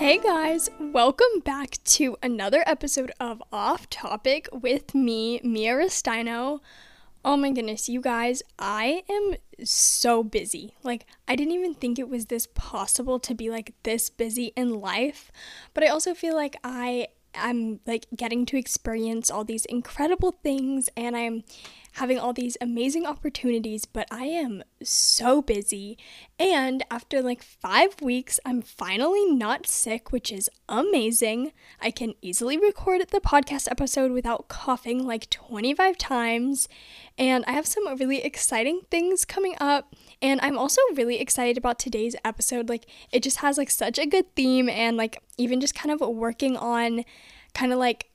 Hey guys, welcome back to another episode of Off Topic with me, Mia Restino. Oh my goodness, you guys, I am so busy. Like, I didn't even think it was this possible to be like this busy in life, but I also feel like I am like getting to experience all these incredible things and I'm having all these amazing opportunities, but I am so busy. And after like five weeks, I'm finally not sick, which is amazing. I can easily record the podcast episode without coughing like 25 times. And I have some really exciting things coming up. And I'm also really excited about today's episode. Like, it just has like such a good theme, and like, even just kind of working on kind of like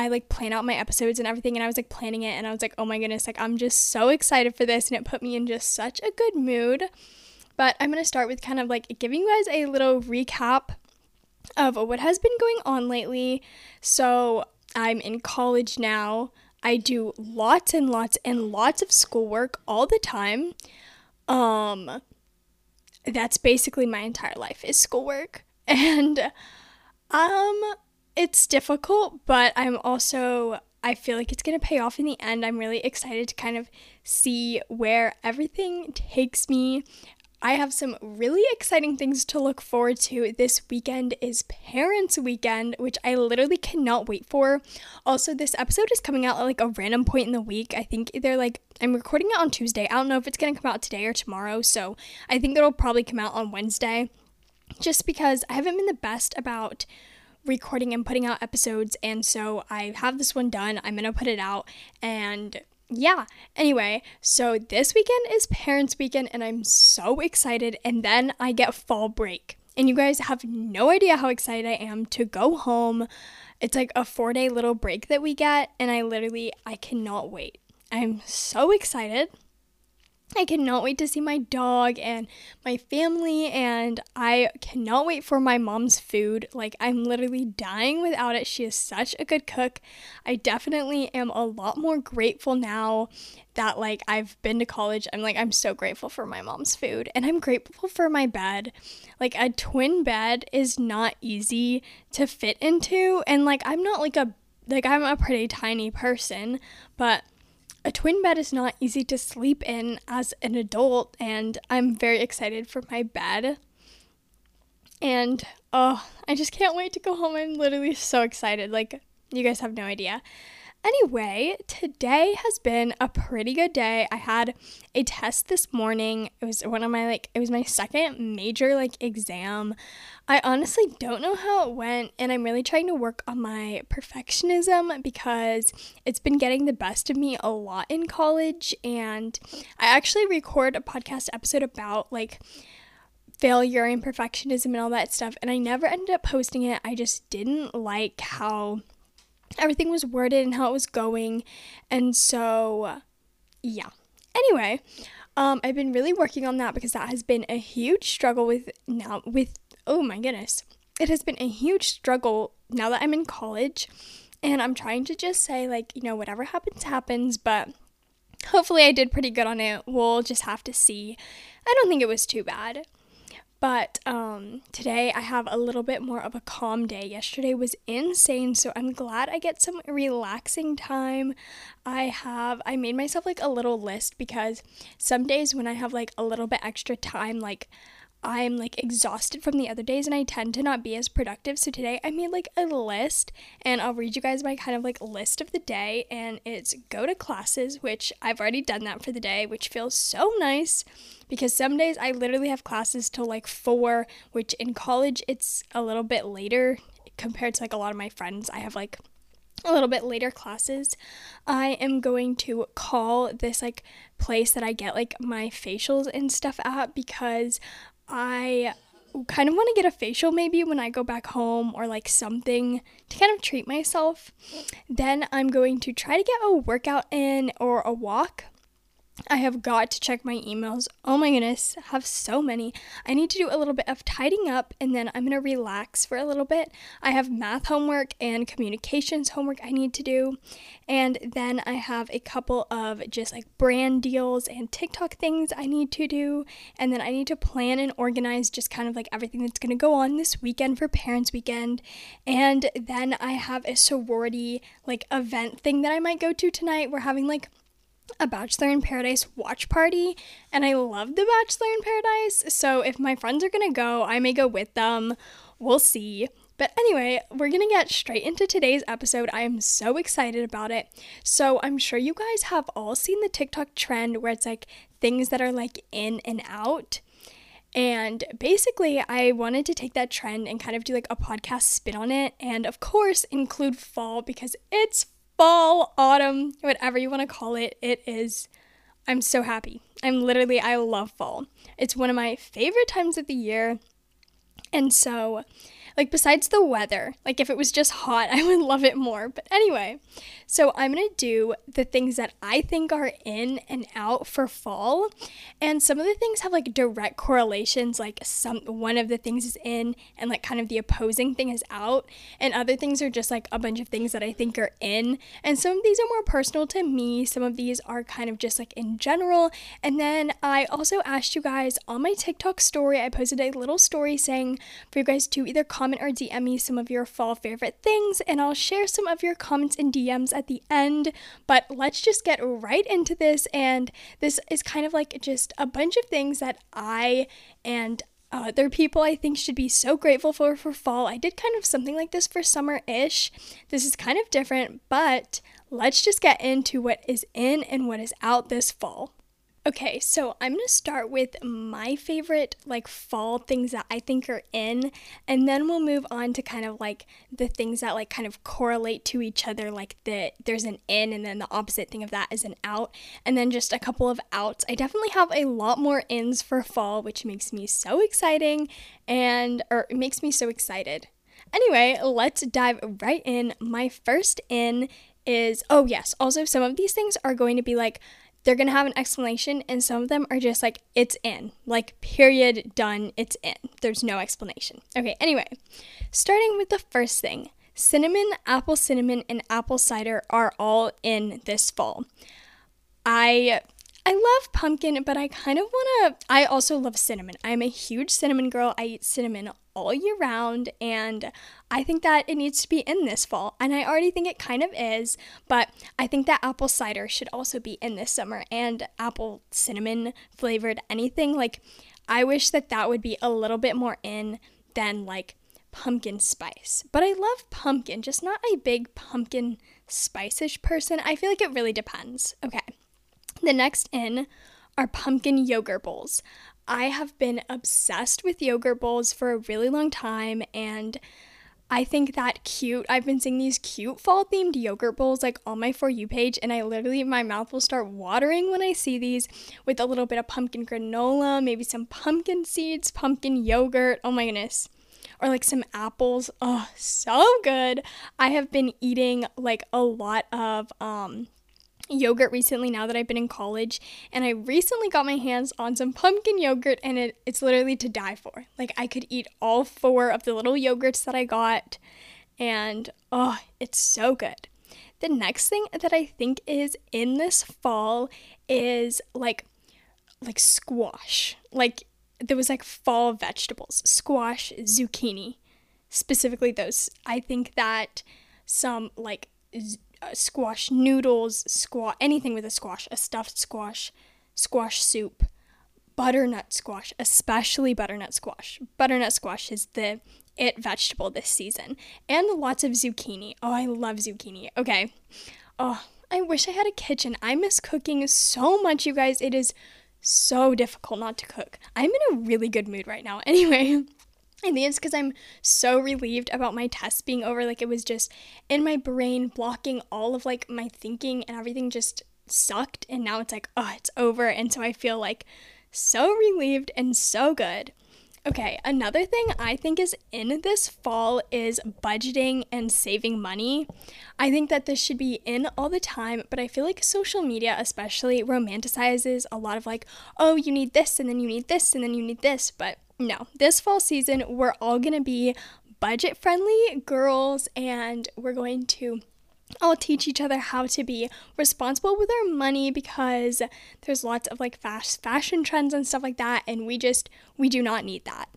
I like plan out my episodes and everything and I was like planning it and I was like, "Oh my goodness, like I'm just so excited for this." And it put me in just such a good mood. But I'm going to start with kind of like giving you guys a little recap of what has been going on lately. So, I'm in college now. I do lots and lots and lots of schoolwork all the time. Um that's basically my entire life is schoolwork. And um it's difficult, but I'm also I feel like it's going to pay off in the end. I'm really excited to kind of see where everything takes me. I have some really exciting things to look forward to. This weekend is Parents Weekend, which I literally cannot wait for. Also, this episode is coming out at like a random point in the week. I think they're like, I'm recording it on Tuesday. I don't know if it's going to come out today or tomorrow, so I think it'll probably come out on Wednesday. Just because I haven't been the best about recording and putting out episodes, and so I have this one done. I'm gonna put it out, and yeah. Anyway, so this weekend is Parents Weekend, and I'm so excited. And then I get fall break, and you guys have no idea how excited I am to go home. It's like a four day little break that we get, and I literally I cannot wait. I'm so excited. I cannot wait to see my dog and my family, and I cannot wait for my mom's food. Like, I'm literally dying without it. She is such a good cook. I definitely am a lot more grateful now that, like, I've been to college. I'm like, I'm so grateful for my mom's food, and I'm grateful for my bed. Like, a twin bed is not easy to fit into, and, like, I'm not like a like I'm a pretty tiny person, but a twin bed is not easy to sleep in as an adult, and I'm very excited for my bed. And oh, I just can't wait to go home. I'm literally so excited. Like, you guys have no idea. Anyway, today has been a pretty good day. I had a test this morning. It was one of my like it was my second major like exam. I honestly don't know how it went and I'm really trying to work on my perfectionism because it's been getting the best of me a lot in college and I actually record a podcast episode about like failure and perfectionism and all that stuff and I never ended up posting it. I just didn't like how everything was worded and how it was going. And so, yeah. Anyway, um, I've been really working on that because that has been a huge struggle with now, with, oh my goodness. It has been a huge struggle now that I'm in college. And I'm trying to just say, like, you know, whatever happens, happens. But hopefully I did pretty good on it. We'll just have to see. I don't think it was too bad. But um, today I have a little bit more of a calm day. Yesterday was insane, so I'm glad I get some relaxing time. I have, I made myself like a little list because some days when I have like a little bit extra time, like I'm like exhausted from the other days and I tend to not be as productive. So today I made like a list and I'll read you guys my kind of like list of the day and it's go to classes, which I've already done that for the day, which feels so nice because some days I literally have classes till like 4, which in college it's a little bit later compared to like a lot of my friends. I have like a little bit later classes, I am going to call this like place that I get like my facials and stuff at because I kind of want to get a facial maybe when I go back home or like something to kind of treat myself. Then I'm going to try to get a workout in or a walk. I have got to check my emails. Oh my goodness, I have so many. I need to do a little bit of tidying up and then I'm going to relax for a little bit. I have math homework and communications homework I need to do. And then I have a couple of just like brand deals and TikTok things I need to do. And then I need to plan and organize just kind of like everything that's going to go on this weekend for Parents Weekend. And then I have a sorority like event thing that I might go to tonight. We're having like a Bachelor in Paradise watch party, and I love The Bachelor in Paradise. So if my friends are gonna go, I may go with them. We'll see. But anyway, we're gonna get straight into today's episode. I am so excited about it. So I'm sure you guys have all seen the TikTok trend where it's like things that are like in and out. And basically, I wanted to take that trend and kind of do like a podcast spin on it, and of course, include fall because it's fall, autumn, whatever you want to call it. It is, I'm so happy. I'm literally, I love fall. It's one of my favorite times of the year. And so, like, besides the weather, like, if it was just hot, I would love it more. But anyway, so I'm gonna do the things that I think are in and out for fall. And some of the things have like direct correlations, like, some one of the things is in and like kind of the opposing thing is out. And other things are just like a bunch of things that I think are in. And some of these are more personal to me, some of these are kind of just like in general. And then I also asked you guys on my TikTok story, I posted a little story saying for you guys to either comment or DM me some of your fall favorite things, and I'll share some of your comments and DMs at the end. But let's just get right into this. And this is kind of like just a bunch of things that I and other people I think should be so grateful for for fall. I did kind of something like this for summer ish. This is kind of different, but let's just get into what is in and what is out this fall. Okay, so I'm to start with my favorite like fall things that I think are in and then we'll move on to kind of like the things that like kind of correlate to each other like the there's an in and then the opposite thing of that is an out and then just a couple of outs. I definitely have a lot more ins for fall which makes me so exciting and or it makes me so excited. Anyway, let's dive right in. My first in is oh yes, also some of these things are going to be like they're going to have an explanation, and some of them are just like, it's in. Like, period, done, it's in. There's no explanation. Okay, anyway, starting with the first thing cinnamon, apple cinnamon, and apple cider are all in this fall. I. I love pumpkin, but I kind of want to. I also love cinnamon. I'm a huge cinnamon girl. I eat cinnamon all year round, and I think that it needs to be in this fall. And I already think it kind of is, but I think that apple cider should also be in this summer and apple cinnamon flavored anything. Like, I wish that that would be a little bit more in than like pumpkin spice. But I love pumpkin, just not a big pumpkin spice-ish person. I feel like it really depends. Okay. The next in are pumpkin yogurt bowls. I have been obsessed with yogurt bowls for a really long time and I think that cute. I've been seeing these cute fall themed yogurt bowls like on my For You page, and I literally, my mouth will start watering when I see these with a little bit of pumpkin granola, maybe some pumpkin seeds, pumpkin yogurt. Oh my goodness. Or like some apples. Oh, so good. I have been eating like a lot of um yogurt recently now that I've been in college, and I recently got my hands on some pumpkin yogurt, and it, it's literally to die for. Like, I could eat all four of the little yogurts that I got, and oh, it's so good. The next thing that I think is in this fall is like like squash. Like there was like fall vegetables, squash, zucchini, specifically those. I think that some like squash noodles, squash, anything with a squash, a stuffed squash, squash soup, butternut squash, especially butternut squash. Butternut squash is the it vegetable this season, and lots of zucchini. Oh, I love zucchini. Okay. Oh, I wish I had a kitchen. I miss cooking so much, you guys. It is so difficult not to cook. I'm in a really good mood right now. Anyway, I think it's because I'm so relieved about my test being over. Like it was just in my brain blocking all of like my thinking and everything just sucked. And now it's like, oh, it's over. And so I feel like so relieved and so good. Okay, another thing I think is in this fall is budgeting and saving money. I think that this should be in all the time, but I feel like social media especially romanticizes a lot of like, oh, you need this and then you need this and then you need this. But no, this fall season, we're all gonna be budget friendly girls and we're going to all teach each other how to be responsible with our money because there's lots of like fast fashion trends and stuff like that and we just we do not need that.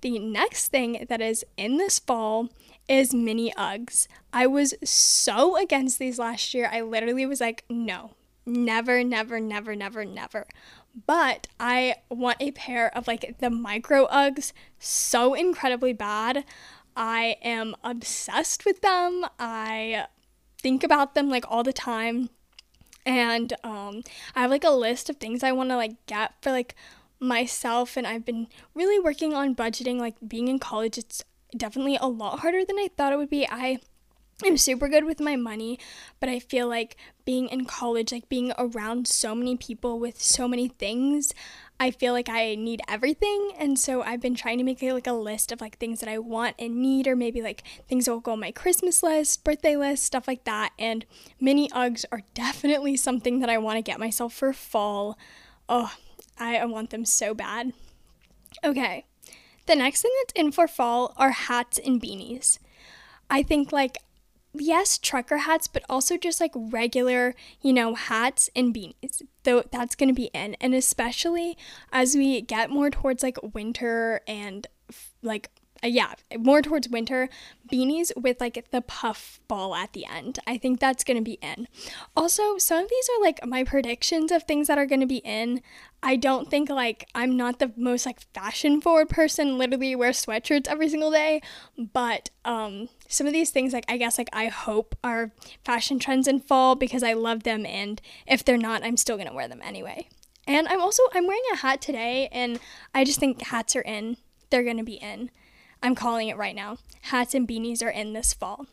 The next thing that is in this fall is mini Uggs. I was so against these last year. I literally was like, no, never, never, never, never, never. But I want a pair of like the micro Uggs so incredibly bad. I am obsessed with them. I think about them like all the time. And um, I have like a list of things I want to like get for like myself. And I've been really working on budgeting. Like being in college, it's definitely a lot harder than I thought it would be. I I'm super good with my money, but I feel like being in college, like being around so many people with so many things, I feel like I need everything. And so I've been trying to make like a list of like things that I want and need, or maybe like things that will go on my Christmas list, birthday list, stuff like that. And mini Uggs are definitely something that I want to get myself for fall. Oh, I want them so bad. Okay. The next thing that's in for fall are hats and beanies. I think like yes, trucker hats, but also just like regular, you know, hats and beanies. Though that's going to be in. And especially as we get more towards like winter and like yeah, more towards winter, beanies with like the puff ball at the end. I think that's going to be in. Also, some of these are like my predictions of things that are going to be in. I don't think like I'm not the most like fashion forward person, literally wear sweatshirts every single day, but um some of these things like I guess like I hope are fashion trends in fall because I love them and if they're not, I'm still going to wear them anyway. And I'm also I'm wearing a hat today and I just think hats are in. They're going to be in. I'm calling it right now. Hats and beanies are in this fall.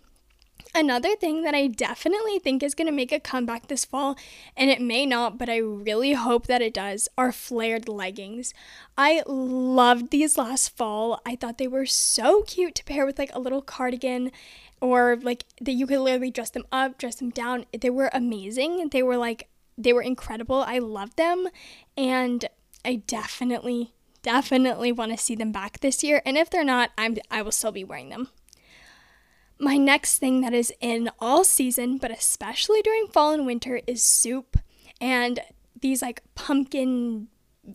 Another thing that I definitely think is going to make a comeback this fall, and it may not, but I really hope that it does, are flared leggings. I loved these last fall. I thought they were so cute to pair with like a little cardigan or like that you could literally dress them up, dress them down. They were amazing. They were like, they were incredible. I loved them. And I definitely, definitely want to see them back this year. And if they're not, I'm I will still be wearing them. My next thing that is in all season, but especially during fall and winter, is soup. And these like pumpkin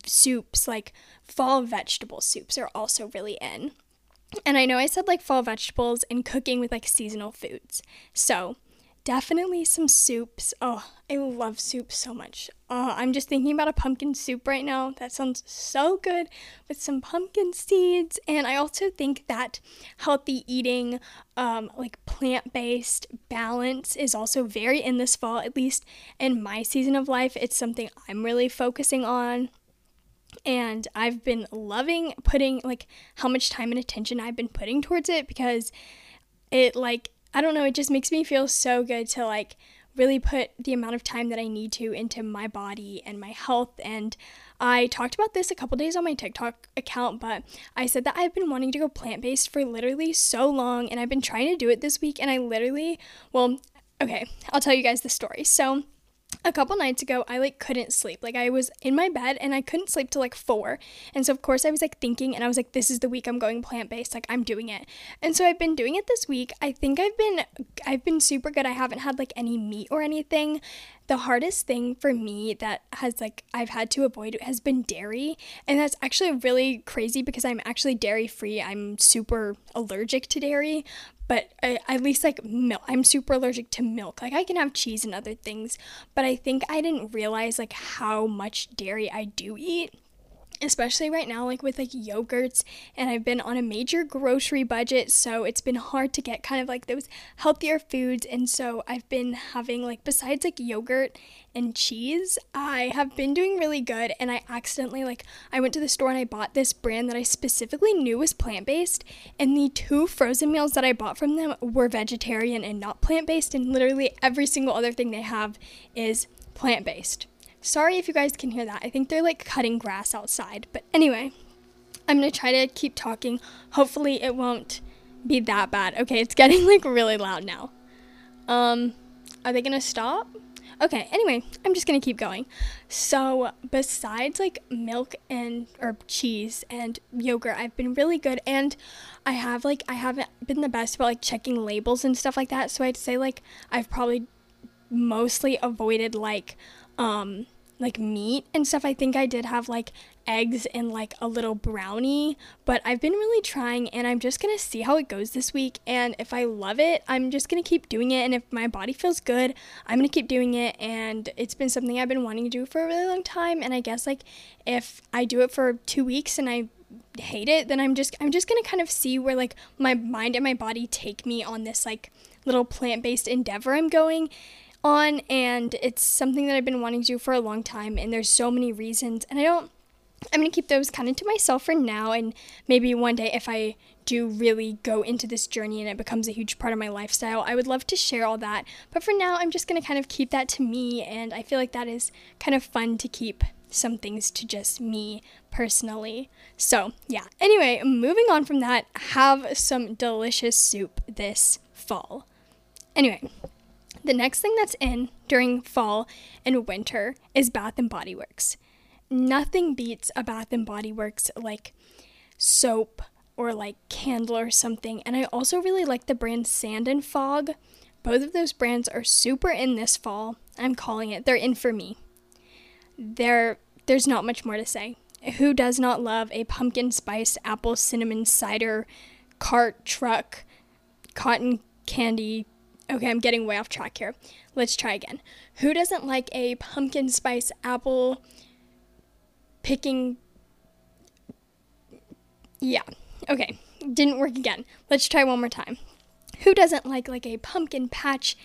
soups, like fall vegetable soups, are also really in. And I know I said like fall vegetables and cooking with like seasonal foods. So definitely some soups. Oh, I love soup so much. Oh, I'm just thinking about a pumpkin soup right now. That sounds so good with some pumpkin seeds. And I also think that healthy eating, um, like plant based balance, is also very in this fall, at least in my season of life. It's something I'm really focusing on. And I've been loving putting, like, how much time and attention I've been putting towards it because it, like, I don't know, it just makes me feel so good to like really put the amount of time that I need to into my body and my health. And I talked about this a couple days on my TikTok account, but I said that I've been wanting to go plant based for literally so long, and I've been trying to do it this week. And I literally, well, okay, I'll tell you guys the story. So, a couple nights ago i like couldn't sleep. Like i was in my bed and i couldn't sleep till like four. And so of course i was like thinking and i was like this is the week i'm going plant-based. Like i'm doing it. And so i've been doing it this week. I think i've been i've been super good. I haven't had like any meat or anything. The hardest thing for me that has like I've had to avoid has been dairy. And that's actually really crazy because I'm actually dairy free I'm super allergic to dairy but I, at least like milk i'm super allergic to milk. Like i can have cheese and other things but i think i didn't realize like how much dairy i do eat especially right now like with like yogurts and I've been on a major grocery budget so it's been hard to get kind of like those healthier foods and so I've been having like besides like yogurt and cheese I have been doing really good and I accidentally like I went to the store and I bought this brand that I specifically knew was plant-based and the two frozen meals that I bought from them were vegetarian and not plant-based and literally every single other thing they have is plant-based Sorry if you guys can hear that. I think they're like cutting grass outside. But anyway, I'm gonna try to keep talking. Hopefully, it won't be that bad. Okay, it's getting like really loud now. Um, are they gonna stop? Okay, anyway, I'm just gonna keep going. So, besides like milk and or cheese and yogurt, I've been really good and I have like I haven't been the best about like checking labels and stuff like that. So I'd say like I've probably mostly avoided like um like meat and stuff. I think I did have like eggs and like a little brownie, but I've been really trying and I'm just gonna see how it goes this week. And if I love it, I'm just gonna keep doing it. And if my body feels good, I'm gonna keep doing it. And it's been something I've been wanting to do for a really long time. And I guess like if I do it for two weeks and I hate it, then I'm just I'm just gonna kind of see where like my mind and my body take me on this like little plant-based endeavor I'm going on and it's something that I've been wanting to do for a long time and there's so many reasons and I don't I'm going to keep those kind of to myself for now and maybe one day if I do really go into this journey and it becomes a huge part of my lifestyle, I would love to share all that. But for now, I'm just going to kind of keep that to me and I feel like that is kind of fun to keep some things to just me personally. So, yeah. Anyway, moving on from that, have some delicious soup this fall. Anyway, the next thing that's in during fall and winter is Bath and Body Works. Nothing beats a Bath and Body Works like soap or like candle or something. And I also really like the brand Sand and Fog. Both of those brands are super in this fall. I'm calling it. They're in for me. There there's not much more to say. Who does not love a pumpkin spice apple cinnamon cider cart truck cotton candy Okay, I'm getting way off track here. Let's try again. Who doesn't like a pumpkin spice apple picking? Yeah. Okay, didn't work again. Let's try one more time. Who doesn't like like a pumpkin patch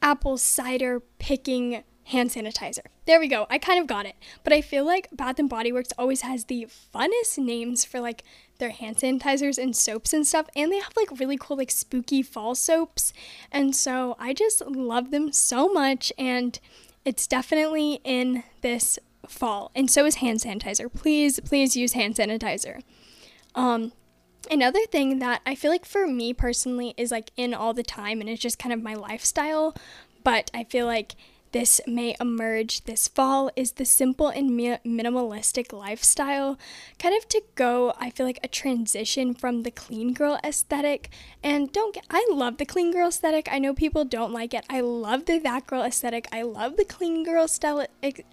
apple cider picking hand sanitizer. There we go. I kind of got it. But I feel like Bath and Body Works always has the funnest names for like their hand sanitizers and soaps and stuff and they have like really cool like spooky fall soaps. And so I just love them so much and it's definitely in this fall. And so is hand sanitizer. Please please use hand sanitizer. Um Another thing that I feel like for me personally is like in all the time and it's just kind of my lifestyle, but I feel like this may emerge this fall is the simple and mi- minimalistic lifestyle, kind of to go, I feel like, a transition from the clean girl aesthetic. And don't get, I love the clean girl aesthetic. I know people don't like it. I love the that girl aesthetic. I love the clean girl style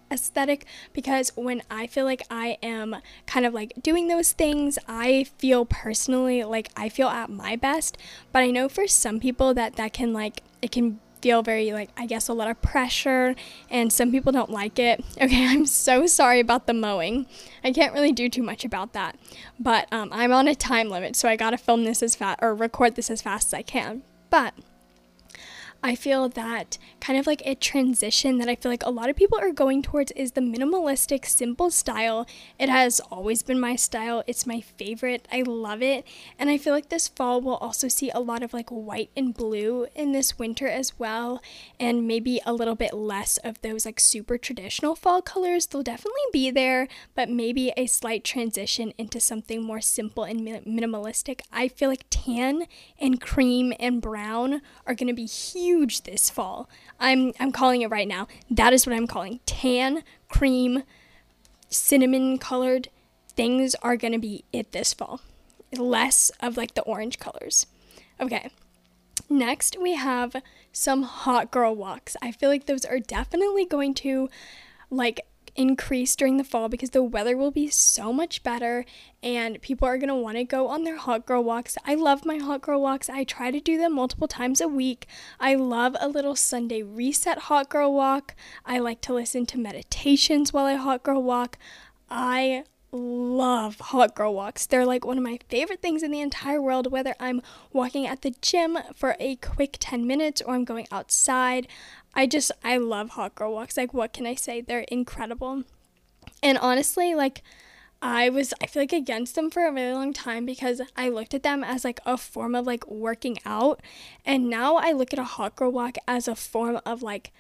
aesthetic because when I feel like I am kind of like doing those things, I feel personally like I feel at my best. But I know for some people that that can like, it can feel very like I guess a lot of pressure and some people don't like it. Okay, I'm so sorry about the mowing. I can't really do too much about that. But um, I'm on a time limit, so I gotta film this as fast or record this as fast as I can. But I feel that kind of like a transition that I feel like a lot of people are going towards is the minimalistic, simple style. It has always been my style. It's my favorite. I love it. And I feel like this fall we'll also see a lot of like white and blue in this winter as well. And maybe a little bit less of those like super traditional fall colors. They'll definitely be there, but maybe a slight transition into something more simple and minimalistic. I feel like tan and cream and brown are going to be huge huge this fall. I'm I'm calling it right now. That is what I'm calling. Tan, cream, cinnamon colored things are going to be it this fall. Less of like the orange colors. Okay. Next, we have some hot girl walks. I feel like those are definitely going to like increase during the fall because the weather will be so much better and people are going to want to go on their hot girl walks. I love my hot girl walks. I try to do them multiple times a week. I love a little Sunday reset hot girl walk. I like to listen to meditations while I hot girl walk. I love hot girl walks. They're like one of my favorite things in the entire world, whether I'm walking at the gym for a quick 10 minutes or I'm going outside. I just, I love hot girl walks. Like, what can I say? They're incredible. And honestly, like, I was, I feel like against them for a really long time because I looked at them as like a form of like working out. And now I look at a hot girl walk as a form of like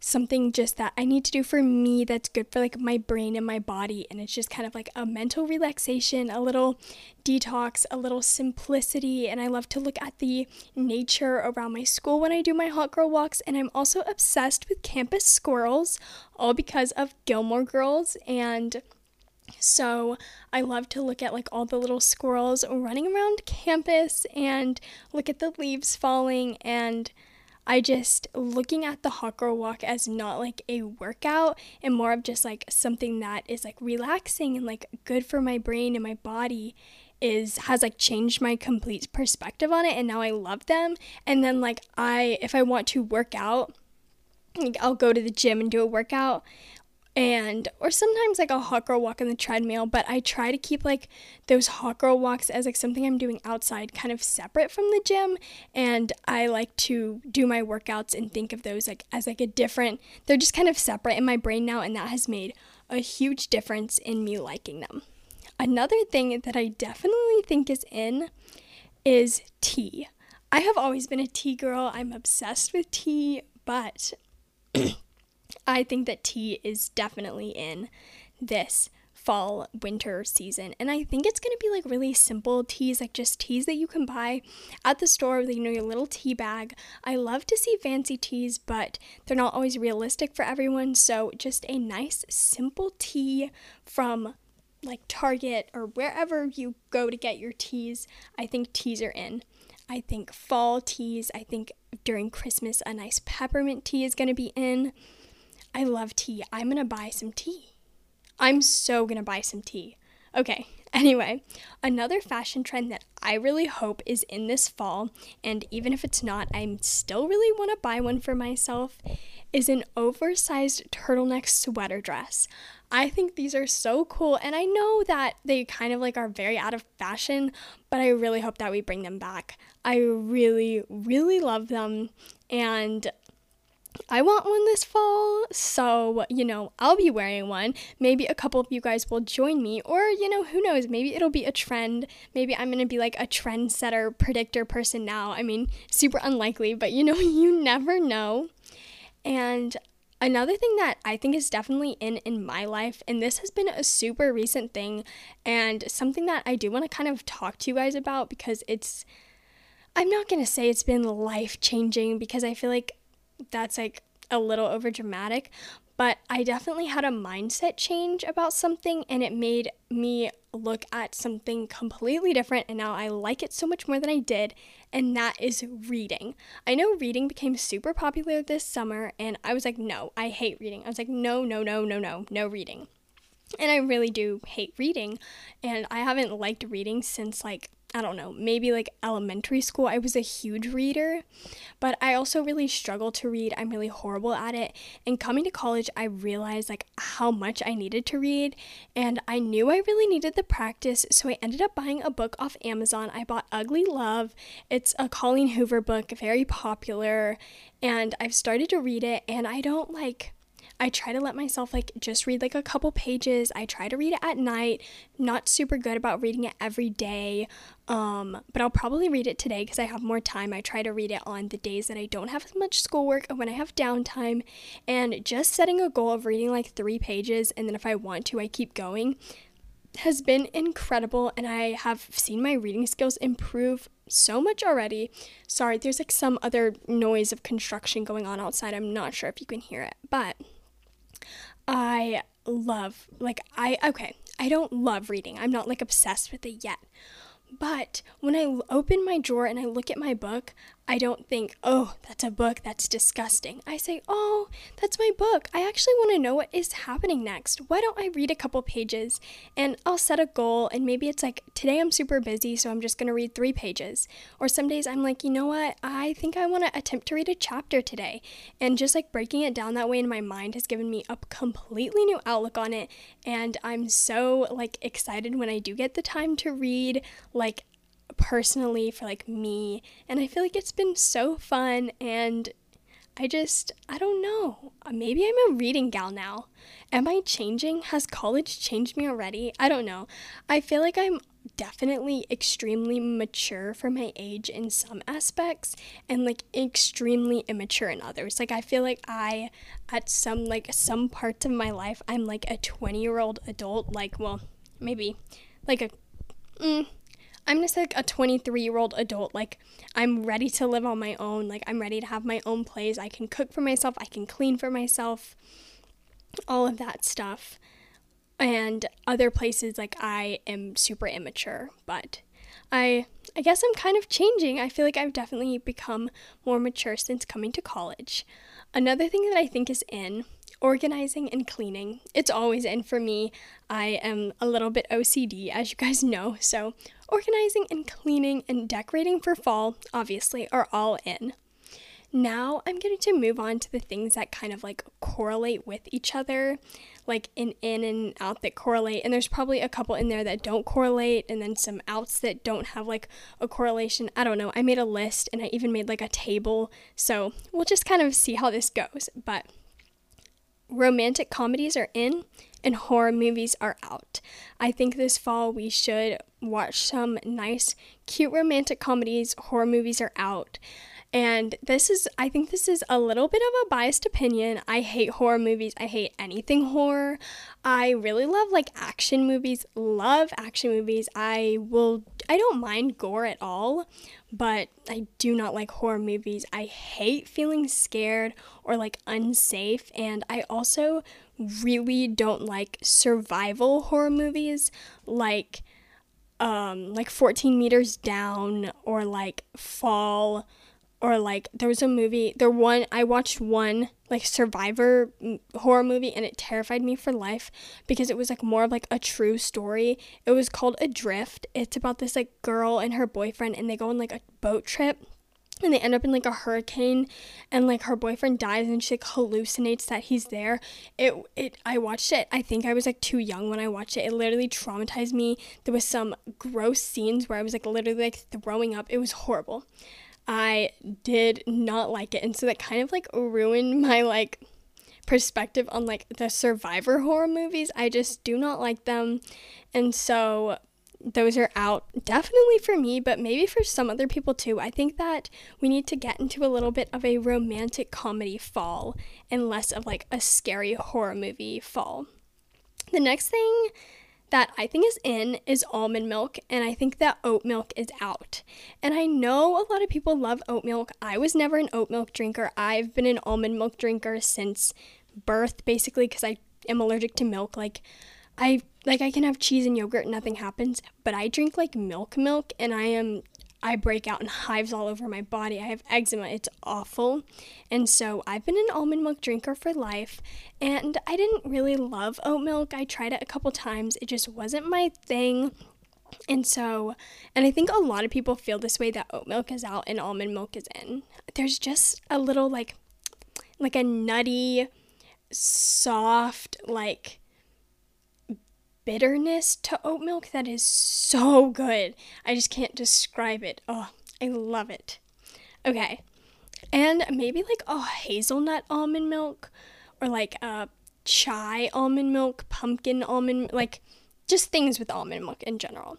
something just that I need to do for me that's good for like my brain and my body. And it's just kind of like a mental relaxation, a little detox, a little simplicity. And I love to look at the nature around my school when I do my hot girl walks. And I'm also obsessed with campus squirrels, all because of Gilmore Girls. And so I love to look at like all the little squirrels running around campus and look at the leaves falling and I just looking at the hot girl walk as not like a workout and more of just like something that is like relaxing and like good for my brain and my body is has like changed my complete perspective on it and now I love them. And then like I if I want to work out like I'll go to the gym and do a workout and or sometimes like a hot girl walk on the treadmill but i try to keep like those hot girl walks as like something i'm doing outside kind of separate from the gym. And i like to do my workouts and think of those like as like a different they're just kind of separate in my brain now and that has made a huge difference in me liking them. Another thing that i definitely think is in is tea. I have always been a tea girl. I'm obsessed with tea but I think that tea is definitely in this fall winter season. And i think it's going to be like really simple teas like just teas that you can buy at the store with you know your little tea bag. I love to see fancy teas but they're not always realistic for everyone. So just a nice simple tea from like target or wherever you go to get your teas i think teas are in. I think fall teas i think during christmas a nice peppermint tea is going to be in I love tea. I'm gonna buy some tea. I'm so gonna buy some tea. Okay, anyway, another fashion trend that I really hope is in this fall, and even if it's not, I still really wanna buy one for myself, is an oversized turtleneck sweater dress. I think these are so cool, and I know that they kind of like are very out of fashion, but I really hope that we bring them back. I really, really love them, and I want one this fall, so you know, I'll be wearing one. Maybe a couple of you guys will join me, or you know, who knows, maybe it'll be a trend. Maybe I'm gonna be like a trendsetter, predictor person now. I mean, super unlikely, but you know, you never know. And another thing that I think is definitely in in my life, and this has been a super recent thing, and something that I do want to kind of talk to you guys about because it's. I'm not gonna say it's been life changing because I feel like that's like a little over dramatic, but I definitely had a mindset change about something and it made me look at something completely different and now I like it so much more than I did and that is reading. I know reading became super popular this summer and I was like no, I hate reading. I was like no, no, no, no, no, no reading. And I really do hate reading and I haven't liked reading since like I don't know, maybe like elementary school, I was a huge reader, but I also really struggle to read. I'm really horrible at it. And coming to college, I realized like how much I needed to read, and I knew I really needed the practice, so I ended up buying a book off Amazon. I bought Ugly Love. It's a Colleen Hoover book, very popular, and I've started to read it, and I don't like I try to let myself like just read like a couple pages. I try to read it at night. Not super good about reading it every day. Um, but I'll probably read it today because I have more time. I try to read it on the days that I don't have as much schoolwork and when I have downtime. And just setting a goal of reading like three pages and then if I want to, I keep going has been incredible and I have seen my reading skills improve so much already. Sorry, there's like some other noise of construction going on outside. I'm not sure if you can hear it, but I love, like, I, okay, I don't love reading. I'm not like obsessed with it yet. But when I open my drawer and I look at my book, I don't think, oh, that's a book, that's disgusting. I say, oh, that's my book. I actually want to know what is happening next. Why don't I read a couple pages and I'll set a goal and maybe it's like, today I'm super busy, so I'm just going to read three pages. Or some days I'm like, you know what? I think I want to attempt to read a chapter today. And just like breaking it down that way in my mind has given me a completely new outlook on it. And I'm so like excited when I do get the time to read. Like, personally for like me and I feel like it's been so fun and I just, I don't know. Maybe I'm a reading gal now. Am I changing? Has college changed me already? I don't know. I feel like I'm definitely extremely mature for my age in some aspects and like extremely immature in others. Like I feel like I at some like some parts of my life I'm like a 20-year-old adult like well, maybe like a mm, I'm just like a 23 year old adult. Like, I'm ready to live on my own. Like, I'm ready to have my own place. I can cook for myself. I can clean for myself. All of that stuff. And other places, like, I am super immature. But I, I guess I'm kind of changing. I feel like I've definitely become more mature since coming to college. Another thing that I think is in organizing and cleaning. It's always in for me. I am a little bit OCD, as you guys know. So, organizing and cleaning and decorating for fall, obviously, are all in. Now I'm going to move on to the things that kind of like correlate with each other, like in in and out that correlate. And there's probably a couple in there that don't correlate, and then some outs that don't have like a correlation. I don't know. I made a list and I even made like a table. So we'll just kind of see how this goes. But romantic comedies are in and horror movies are out. I think this fall we should watch some nice, cute romantic comedies. Horror movies are out. And this is, I think this is a little bit of a biased opinion. I hate horror movies. I hate anything horror. I really love like action movies, love action movies. I will, I don't mind gore at all, but I do not like horror movies. I hate feeling scared or like unsafe. And I also really don't like survival horror movies like, um, like 14 meters down or like fall or like there was a movie there one i watched one like survivor horror movie and it terrified me for life because it was like more of like a true story. It was called adrift. It's about this like girl and her boyfriend and they go on like a boat trip and they end up in like a hurricane and like her boyfriend dies and she like hallucinates that he's there. It it i watched it i think i was like too young when i watched it. It literally traumatized me. There was some gross scenes where i was like literally like throwing up. It was horrible I did not like it. And so that kind of like ruined my like perspective on like the survivor horror movies. I just do not like them. And so those are out definitely for me, but maybe for some other people too. I think that we need to get into a little bit of a romantic comedy fall and less of like a scary horror movie fall. The next thing that I think is in is almond milk, and I think that oat milk is out. And I know a lot of people love oat milk. I was never an oat milk drinker. I've been an almond milk drinker since birth, basically, because I am allergic to milk. Like, I like I can have cheese and yogurt, nothing happens, but I drink like milk milk, and I am I break out in hives all over my body. I have eczema. It's awful. And so I've been an almond milk drinker for life. And I didn't really love oat milk. I tried it a couple times, it just wasn't my thing. And so, and I think a lot of people feel this way that oat milk is out and almond milk is in. There's just a little like, like a nutty, soft, like, bitterness to oat milk that is so good. I just can't describe it. Oh, I love it. Okay. And maybe like a hazelnut almond milk or like a chai almond milk, pumpkin almond like just things with almond milk in general.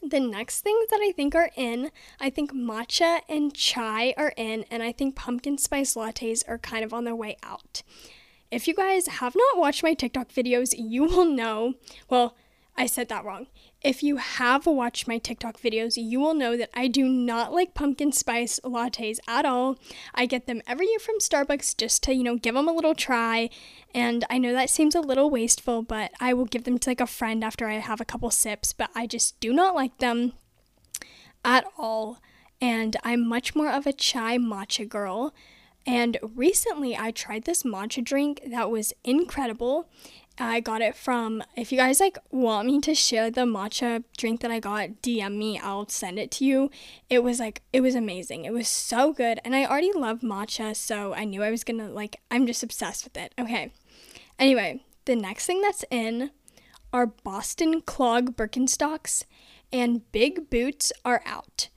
The next things that I think are in, I think matcha and chai are in, and I think pumpkin spice lattes are kind of on their way out. If you guys have not watched my TikTok videos, you will know. Well, I said that wrong. If you have watched my TikTok videos, you will know that I do not like pumpkin spice lattes at all. I get them every year from Starbucks just to, you know, give them a little try. And I know that seems a little wasteful, but I will give them to like a friend after I have a couple sips, but I just do not like them at all. And I'm much more of a chai matcha girl. And recently I tried this matcha drink that was incredible. I got it from if you guys like want me to share the matcha drink that I got, DM me, I'll send it to you. It was like it was amazing. It was so good and I already love matcha, so I knew I was to like I'm just obsessed with it. Okay. Anyway, the next thing that's in are Boston clog Birkenstocks and big boots are out.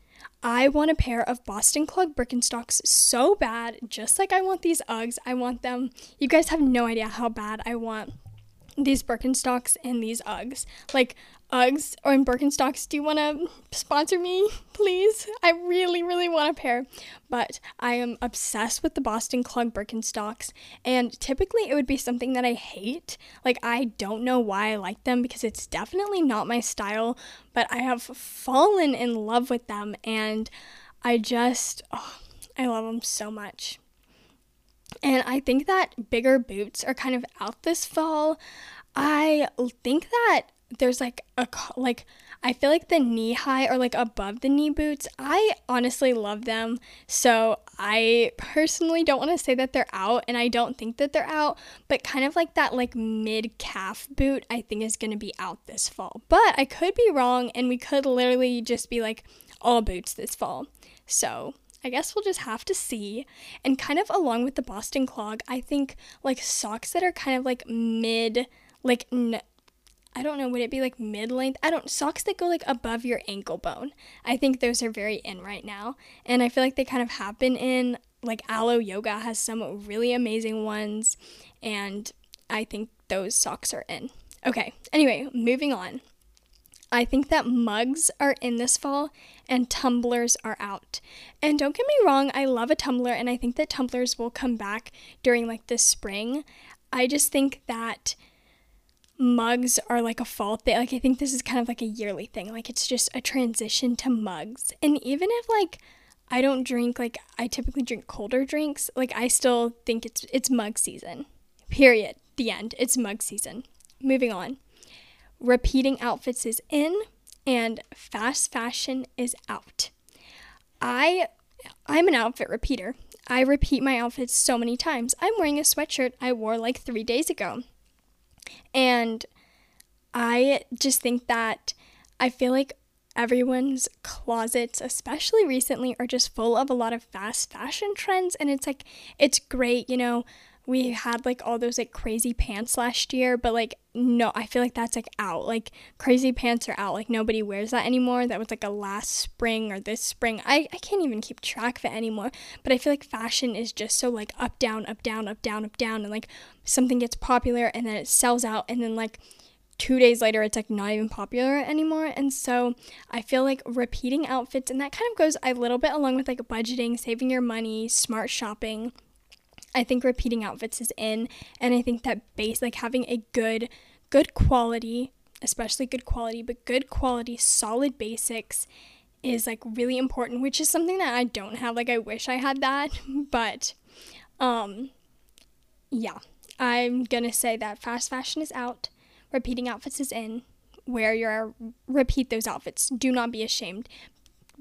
I want a pair of Boston Clog Birkenstocks so bad, just like I want these Uggs. I want them. You guys have no idea how bad I want these Birkenstocks and these Uggs. Like Uggs or in Birkenstocks, do you want to sponsor me, please? I really, really want a pair. But I am obsessed with the Boston Clog Birkenstocks, and typically it would be something that I hate. Like, I don't know why I like them because it's definitely not my style, but I have fallen in love with them, and I just, oh, I love them so much. And I think that bigger boots are kind of out this fall. I think that there's like a like I feel like the knee high or like above the knee boots, I honestly love them. So I personally don't want to say that they're out and I don't think that they're out, but kind of like that like mid calf boot I think is going to be out this fall. But I could be wrong and we could literally just be like all boots this fall. So I guess we'll just have to see. And kind of along with the Boston clog, I think like socks that are kind of like mid, like, n- I don't know, would it be like mid length? I don't, socks that go like above your ankle bone. I think those are very in right now. And I feel like they kind of have been in. Like Alo Yoga has some really amazing ones. And I think those socks are in. Okay, anyway, moving on. I think that mugs are in this fall and tumblers are out. And don't get me wrong, I love a tumbler and I think that tumblers will come back during like the spring. I just think that mugs are like a fall thing. Like I think this is kind of like a yearly thing. Like it's just a transition to mugs. And even if like I don't drink like I typically drink colder drinks, like I still think it's it's mug season. Period. The end. It's mug season. Moving on repeating outfits is in and fast fashion is out. I I'm an outfit repeater. I repeat my outfits so many times. I'm wearing a sweatshirt I wore like 3 days ago. And I just think that I feel like everyone's closets, especially recently, are just full of a lot of fast fashion trends. And it's like, it's great, you know, we had like all those like crazy pants last year, but like no, I feel like that's like out. Like crazy pants are out. Like nobody wears that anymore. That was like a last spring or this spring. I, I can't even keep track of it anymore. But I feel like fashion is just so like up, down, up, down, up, down, up, down. And like something gets popular and then it sells out and then like two days later it's like not even popular anymore and so i feel like repeating outfits and that kind of goes a little bit along with like budgeting saving your money smart shopping I think repeating outfits is in and I think that base like having a good good quality, especially good quality, but good quality solid basics is like really important, which is something that I don't have. Like I wish I had that, but um yeah. I'm to say that fast fashion is out, repeating outfits is in. Wear your repeat those outfits. Do not be ashamed.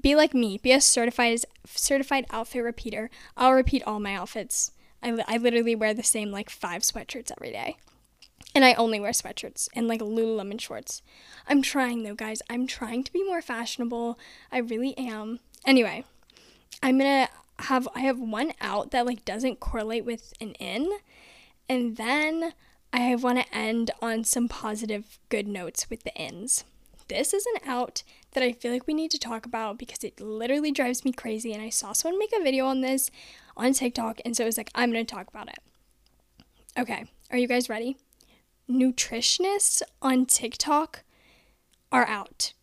Be like me. Be a certified certified outfit repeater. I'll repeat all my outfits I, I literally wear the same like five sweatshirts every day. And I only wear sweatshirts and like Lululemon shorts. I'm trying though, guys. I'm trying to be more fashionable. I really am. Anyway, I'm gonna have I have one out that like doesn't correlate with an in, and then I want to end on some positive good notes with the ins. This is an out that I feel like we need to talk about because it literally drives me crazy. And I saw someone make a video on this on TikTok. And so it was like, I'm going to talk about it. Okay, are you guys ready? Nutritionists on TikTok are out.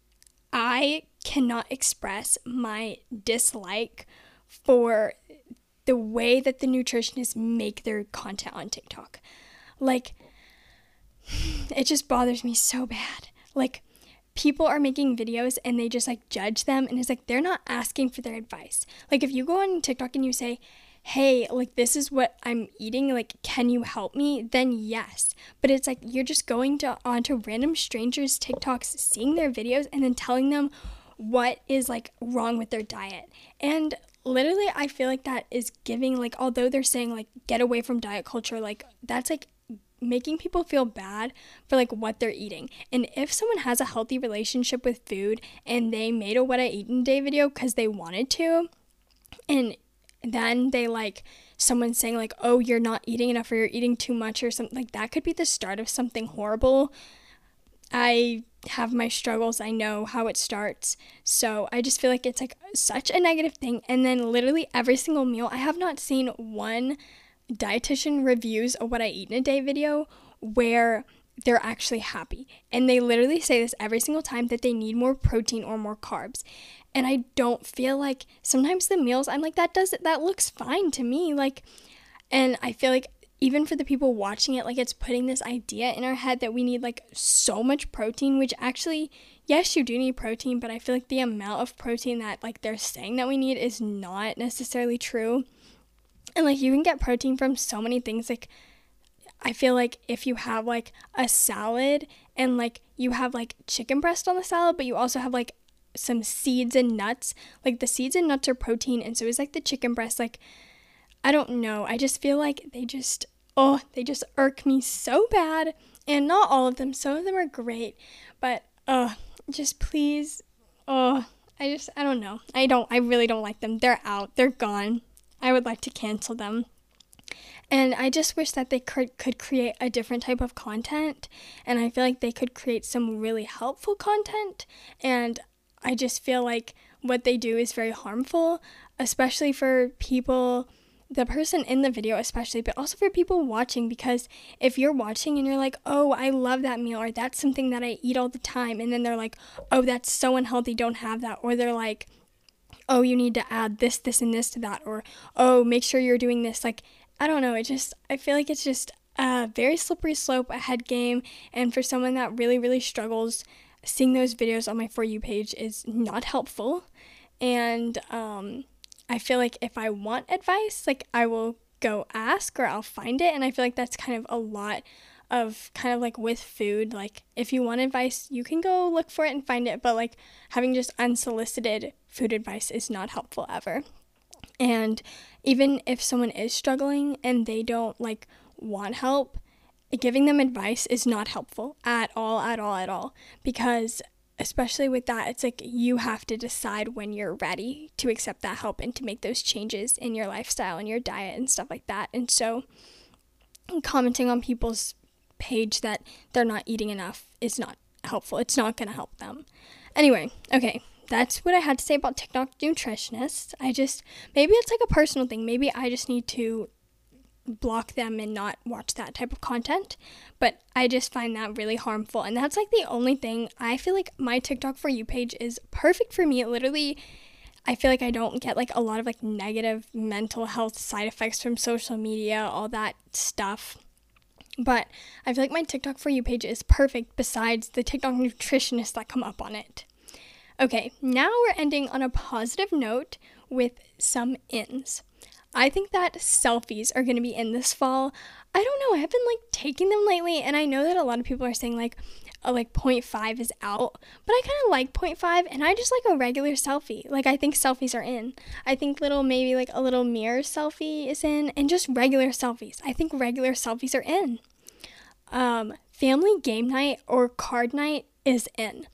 I cannot express my dislike for the way that the nutritionists make their content on TikTok. Like, it just bothers me so bad. Like, people are making videos and they just like judge them and it's like they're not asking for their advice. Like if you go on TikTok and you say, "Hey, like this is what I'm eating, like can you help me?" then yes. But it's like you're just going to onto random strangers TikToks, seeing their videos and then telling them what is like wrong with their diet. And literally I feel like that is giving like although they're saying like get away from diet culture, like that's like making people feel bad for like what they're eating. And if someone has a healthy relationship with food and they made a what I eat in day video because they wanted to, and then they like someone saying like, "Oh, you're not eating enough or you're eating too much" or something like that could be the start of something horrible. I have my struggles. I know how it starts. So I just feel like it's like such a negative thing. And then literally every single meal, I have not seen one dietitian reviews of what I eat in a day video where they're actually happy. And they literally say this every single time that they need more protein or more carbs. And I don't feel like sometimes the meals I'm like that does that looks fine to me like and I feel like even for the people watching it, like it's putting this idea in our head that we need like so much protein, which actually, yes, you do need protein, but I feel like the amount of protein that like they're saying that we need is not necessarily true. And like you can get protein from so many things. Like, I feel like if you have like a salad and like you have like chicken breast on the salad, but you also have like some seeds and nuts, like the seeds and nuts are protein, and so is like the chicken breast. Like, I don't know. I just feel like they just oh, they just irk me so bad. And not all of them, some of them are great, but uh, just please, oh, I just, I don't know. I don't, I really don't like them. They're out, they're gone. I would like to cancel them. And I just wish that they could, could create a different type of content. And I feel like they could create some really helpful content. And I just feel like what they do is very harmful, especially for people the person in the video especially but also for people watching because if you're watching and you're like oh i love that meal or that's something that i eat all the time and then they're like oh that's so unhealthy don't have that or they're like oh you need to add this this and this to that or oh make sure you're doing this like i don't know it just i feel like it's just a very slippery slope a head game and for someone that really really struggles seeing those videos on my for you page is not helpful and um I feel like if I want advice, like I will go ask or I'll find it. And I feel like that's kind of a lot of kind of like with food. Like if you want advice, you can go look for it and find it. But like having just unsolicited food advice is not helpful ever. And even if someone is struggling and they don't like want help, giving them advice is not helpful at all, at all, at all. Because especially with that, it's like you have to decide when you're ready to accept that help and to make those changes in your lifestyle and your diet and stuff like that. And so, commenting on people's page that they're not eating enough is not helpful. It's not going to help them. Anyway, okay, that's what I had to say about TikTok nutritionists. I just, maybe it's like a personal thing. Maybe I just need to block them and not watch that type of content. But I just find that really harmful. And that's like the only thing I feel like my TikTok for you page is perfect for me. It literally I feel like I don't get like a lot of like negative mental health side effects from social media, all that stuff. But I feel like my TikTok for you page is perfect besides the TikTok nutritionists that come up on it. Okay, now we're ending on a positive note with some ins. I think that selfies are going to be in this fall. I don't know. I have been like taking them lately, and I know that a lot of people are saying like, uh, like 0.5 is out, but I kind of like 0.5, and I just like a regular selfie. Like I think selfies are in. I think little maybe like a little mirror selfie is in, and just regular selfies. I think regular selfies are in. Um, family game night or card night is in.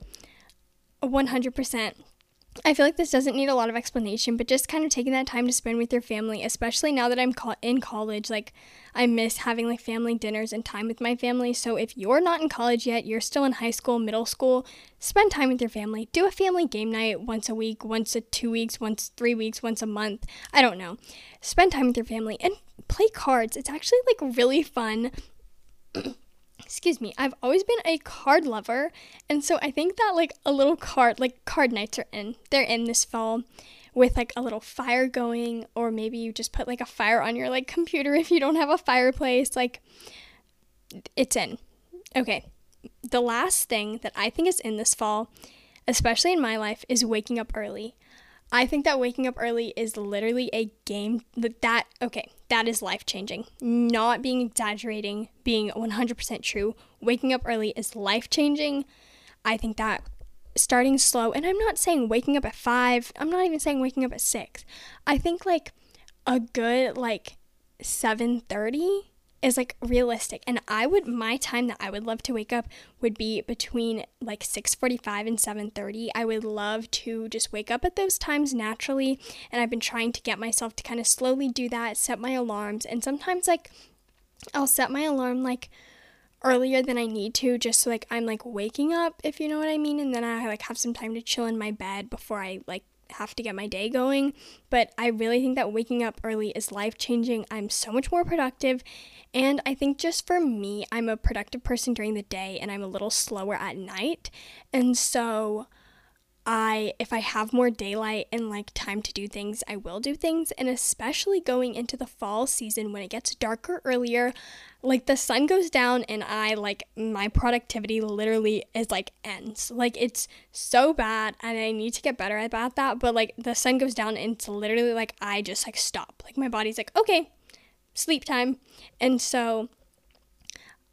100%. I feel like this doesn't need a lot of explanation, but just kind of taking that time to spend with your family, especially now that I'm co- in college, like I miss having like family dinners and time with my family. So if you're not in college yet, you're still in high school, middle school, spend time with your family. Do a family game night once a week, once a 2 weeks, once 3 weeks, once a month. I don't know. Spend time with your family and play cards. It's actually like really fun. Excuse me, I've always been a card lover, and so I think that like a little card, like card nights are in. They're in this fall with like a little fire going, or maybe you just put like a fire on your like computer if you don't have a fireplace. Like, it's in. Okay, the last thing that I think is in this fall, especially in my life, is waking up early. I think that waking up early is literally a game that, that okay, that is life changing. Not being exaggerating, being 100% true. Waking up early is life changing. I think that starting slow, and I'm not saying waking up at 5, I'm not even saying waking up at 6. I think like a good like 7:30 is like realistic. And i would my time that i would love to wake up would be between like 6.45 and 7.30 i would love to just wake up at those times naturally and i've been trying to get myself to kind of slowly do that set my alarms and sometimes like i'll set my alarm like earlier than I need to just so like I'm like waking up if you know what I mean and then I like have some time to chill in my bed before I like have to get my day going but I really think that waking up early is life changing I'm so much more productive and I think just for me I'm a productive person during the day and I'm a little slower at night and so I if I have more daylight and like time to do things, I will do things and especially going into the fall season when it gets darker earlier, like the sun goes down and I like my productivity literally is like ends. Like it's so bad and I need to get better about that, but like the sun goes down and it's literally like I just like stop. Like my body's like, "Okay, sleep time." And so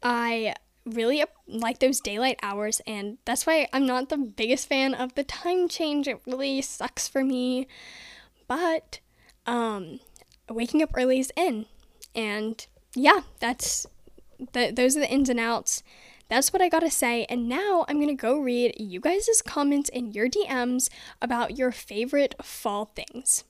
I really like those daylight hours, and that's why I'm not the biggest fan of the time change. It really sucks for me, but um, waking up early is in, and yeah, that's the, those are the ins and outs. That's what I gotta say. And now I'm gonna go read you guys' comments in your DMs about your favorite fall things.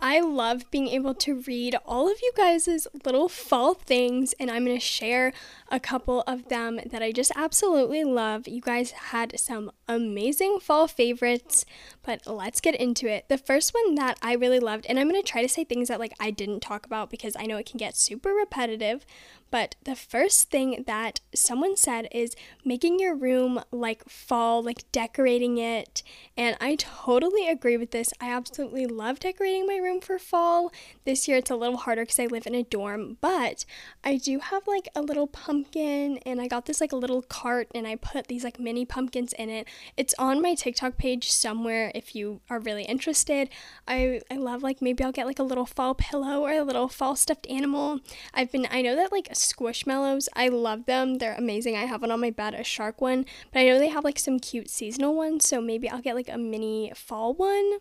I love being able to read all of you guys' little fall things, and I'm going to share a couple of them that I just absolutely love. You guys had some amazing fall favorites, but let's get into it. The first one that I really loved, and I'm going to try to say things that like I didn't talk about because I know it can get super repetitive, but the first thing that someone said is making your room like fall, like decorating it. And I totally agree with this. I absolutely love decorating my room for fall. This year it's a little harder because I live in a dorm, but I do have like a little pumpkin and I got this like a little cart and I put these like mini pumpkins in it. It's on my TikTok page somewhere if you are really interested. I, I love like maybe I'll get like a little fall pillow or a little fall stuffed animal. I've been, I know that like Squishmallows. I love them. They're amazing. I have one on my bed, a shark one, but I know they have like some cute seasonal ones, so maybe I'll get like a mini fall one.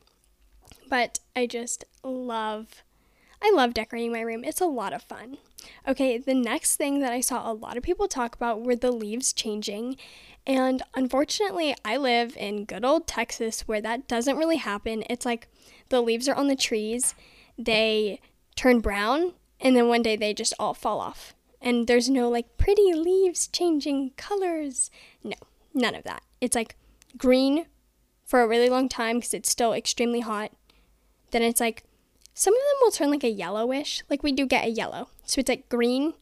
But I just love I love decorating my room. It's a lot of fun. Okay, the next thing that I saw a lot of people talk about were the leaves changing. And unfortunately, I live in good old Texas where that doesn't really happen. It's like the leaves are on the trees, they turn brown, and then one day they just all fall off and there's no like pretty leaves changing colors. No, none of that. It's like green for a really long time because it's still extremely hot. Then it's like some of them will turn like a yellowish, like we do get a yellow. So it's like green,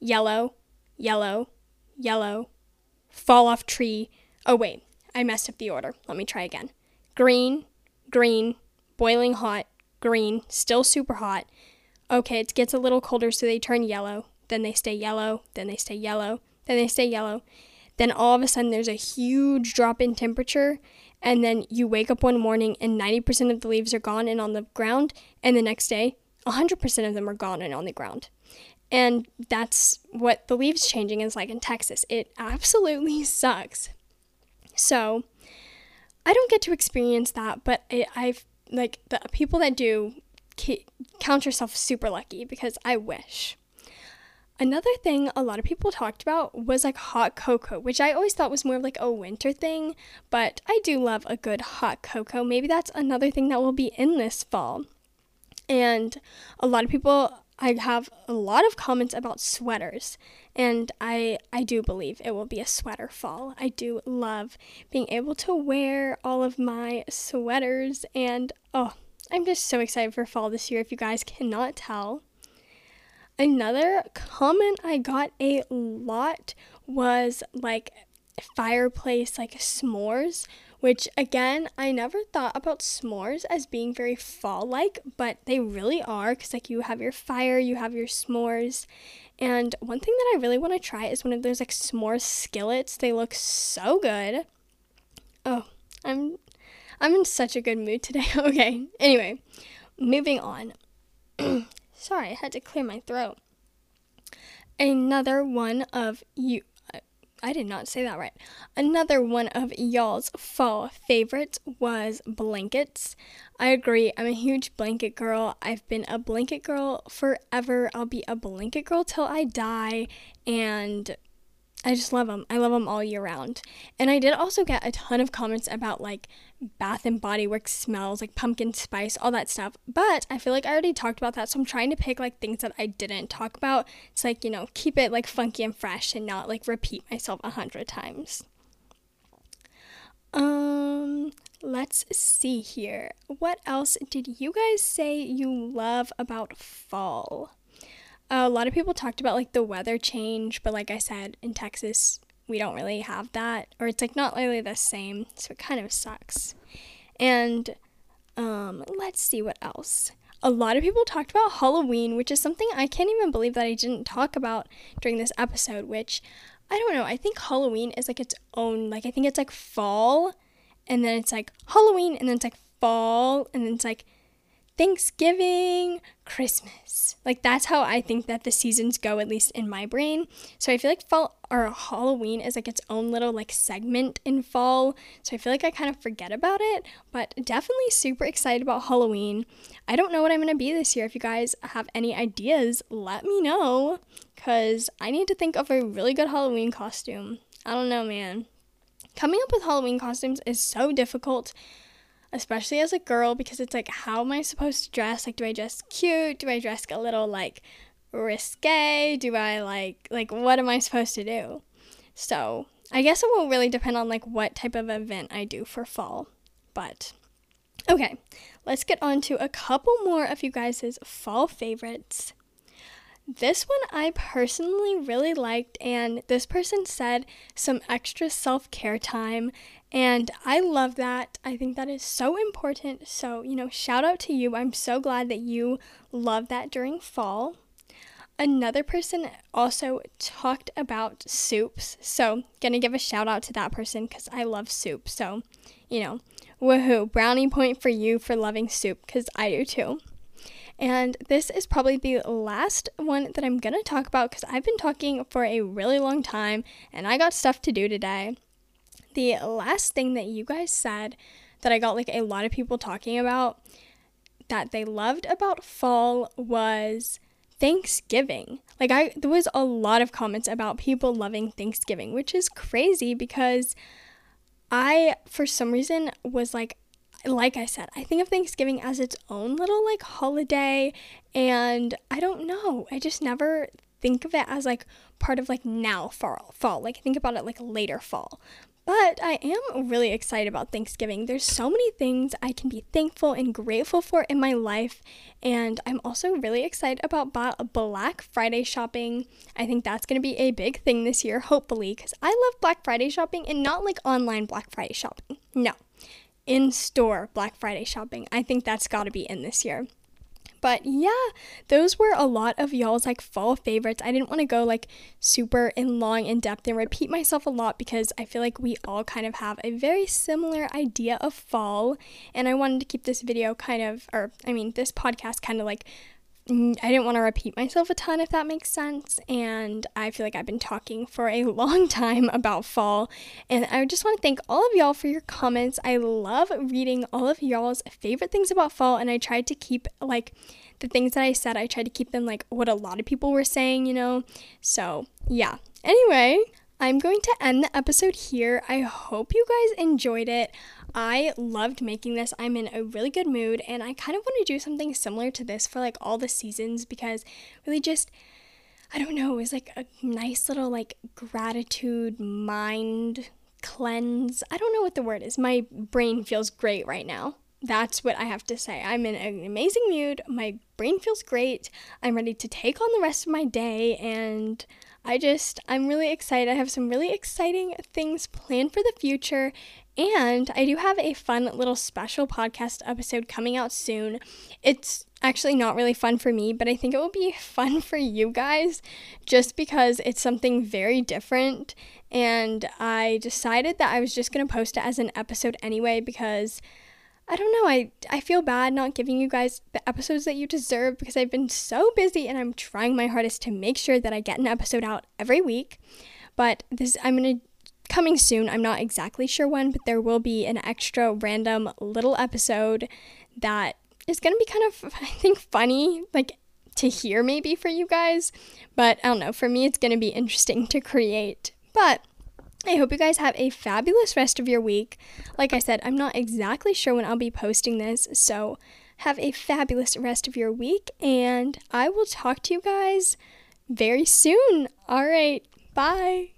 yellow, yellow, yellow, fall off tree. Oh, wait, I messed up the order. Let me try again. Green, green, boiling hot, green, still super hot. Okay, it gets a little colder, so they turn yellow then they stay yellow, then they stay yellow, then they stay yellow. Then all of a sudden there's a huge drop in temperature and then you wake up one morning and 90% of the leaves are gone and on the ground and the next day 100% of them are gone and on the ground. And that's what the leaves changing is like in Texas. It absolutely sucks. So, I don't get to experience that, but it, I've like the people that do count yourself super lucky because I wish. Another thing a lot of people talked about was like hot cocoa, which I always thought was more of like a winter thing, but I do love a good hot cocoa. Maybe that's another thing that will be in this fall. And a lot of people I have a lot of comments about sweaters, and I I do believe it will be a sweater fall. I do love being able to wear all of my sweaters and oh, I'm just so excited for fall this year if you guys cannot tell. Another comment I got a lot was like fireplace, like s'mores, which again, I never thought about s'mores as being very fall like, but they really are because like you have your fire, you have your s'mores. And one thing that I really want to try is one of those like s'mores skillets. They look so good. Oh, I'm I'm in such a good mood today. okay. Anyway, moving on. Sorry, I had to clear my throat. Another one of you. I did not say that right. Another one of y'all's fall favorites was blankets. I agree. I'm a huge blanket girl. I've been a blanket girl forever. I'll be a blanket girl till I die. And I just love them. I love them all year round. And I did also get a ton of comments about like Bath and Body Works smells, like pumpkin spice, all that stuff. But I feel like I already talked about that, so I'm trying to pick like things that I didn't talk about. It's like, you know, keep it like funky and fresh and not like repeat myself a hundred times. Um, let's see here. What else did you guys say you love about fall? A lot of people talked about like the weather change, but like I said, in Texas, we don't really have that, or it's like not really the same, so it kind of sucks. And um, let's see what else. A lot of people talked about Halloween, which is something I can't even believe that I didn't talk about during this episode, which I don't know. I think Halloween is like its own, like, I think it's like fall, and then it's like Halloween, and then it's like fall, and then it's like Thanksgiving, Christmas. Like that's how I think that the seasons go, at least in my brain. So I feel like fall or Halloween is like its own little like segment in fall. So I feel like I kind of forget about it, but definitely super excited about Halloween. I don't know what I'm gonna be this year. If you guys have any ideas, let me know. Cause I need to think of a really good Halloween costume. I don't know, man. Coming up with Halloween costumes is so difficult especially as a girl, because it's like, how am I supposed to dress? Like, do I dress cute? Do I dress a little like risque? Do I like, like, what am I supposed to do? So, I guess it will really depend on like what type of event I do for fall. But, okay, let's get on to a couple more of you guys' fall favorites. This one I personally really liked, and this person said some extra self care time, and I love that. I think that is so important. So, you know, shout out to you. I'm so glad that you love that during fall. Another person also talked about soups. So, gonna give a shout out to that person because I love soup. So, you know, woohoo, brownie point for you for loving soup because I do too. And this is probably the last one that I'm to talk about because I've been talking for a really long time and I got stuff to do today. The last thing that you guys said that I got like a lot of people talking about that they loved about fall was Thanksgiving. Like I there was a lot of comments about people loving Thanksgiving, which is crazy because I for some reason was like like I said, I think of Thanksgiving as its own little like holiday, and I don't know. I just never think of it as like part of like now fall, fall. Like think about it like later fall. But I am really excited about Thanksgiving. There's so many things I can be thankful and grateful for in my life. And I'm also really excited about Black Friday shopping. I think that's going to be a big thing this year, hopefully, because I love Black Friday shopping and not like online Black Friday shopping. No, in store Black Friday shopping. I think that's got to be in this year. But yeah, those were a lot of y'all's like fall favorites. I didn't want to go like super in long in depth and repeat myself a lot because I feel like we all kind of have a very similar idea of fall. And I wanted to keep this video kind of, or I mean, this podcast kind of like Mm, I didn't want to repeat myself a ton, if that makes sense. And I feel like I've been talking for a long time about fall. And I just want to thank all of y'all for your comments. I love reading all of y'all's favorite things about fall. And I tried to keep, like, the things that I said, I tried to keep them like what a lot of people were saying, you know? So, yeah. Anyway, I'm going to end the episode here. I hope you guys enjoyed it. I loved making this. I'm in a really good mood and I kind of want to do something similar to this for like all the seasons because really just I don't know, it was like a nice little like gratitude mind cleanse. I don't know what the word is. My brain feels great right now. That's what I have to say. I'm in an amazing mood. My brain feels great. I'm ready to take on the rest of my day and I just, I'm really excited. I have some really exciting things planned for the future. And I do have a fun little special podcast episode coming out soon. It's actually not really fun for me, but I think it will be fun for you guys just because it's something very different. And I decided that I was just going to post it as an episode anyway because I don't know. I I feel bad not giving you guys the episodes that you deserve because I've been so busy and I'm trying my hardest to make sure that I get an episode out every week. But this I'm going to coming soon. I'm not exactly sure when, but there will be an extra random little episode that is going to be kind of I think funny, like to hear maybe for you guys, but I don't know. For me it's going to be interesting to create But I hope you guys have a fabulous rest of your week. Like I said, I'm not exactly sure when I'll be posting this, so have a fabulous rest of your week, and I will talk to you guys very soon. All right, bye.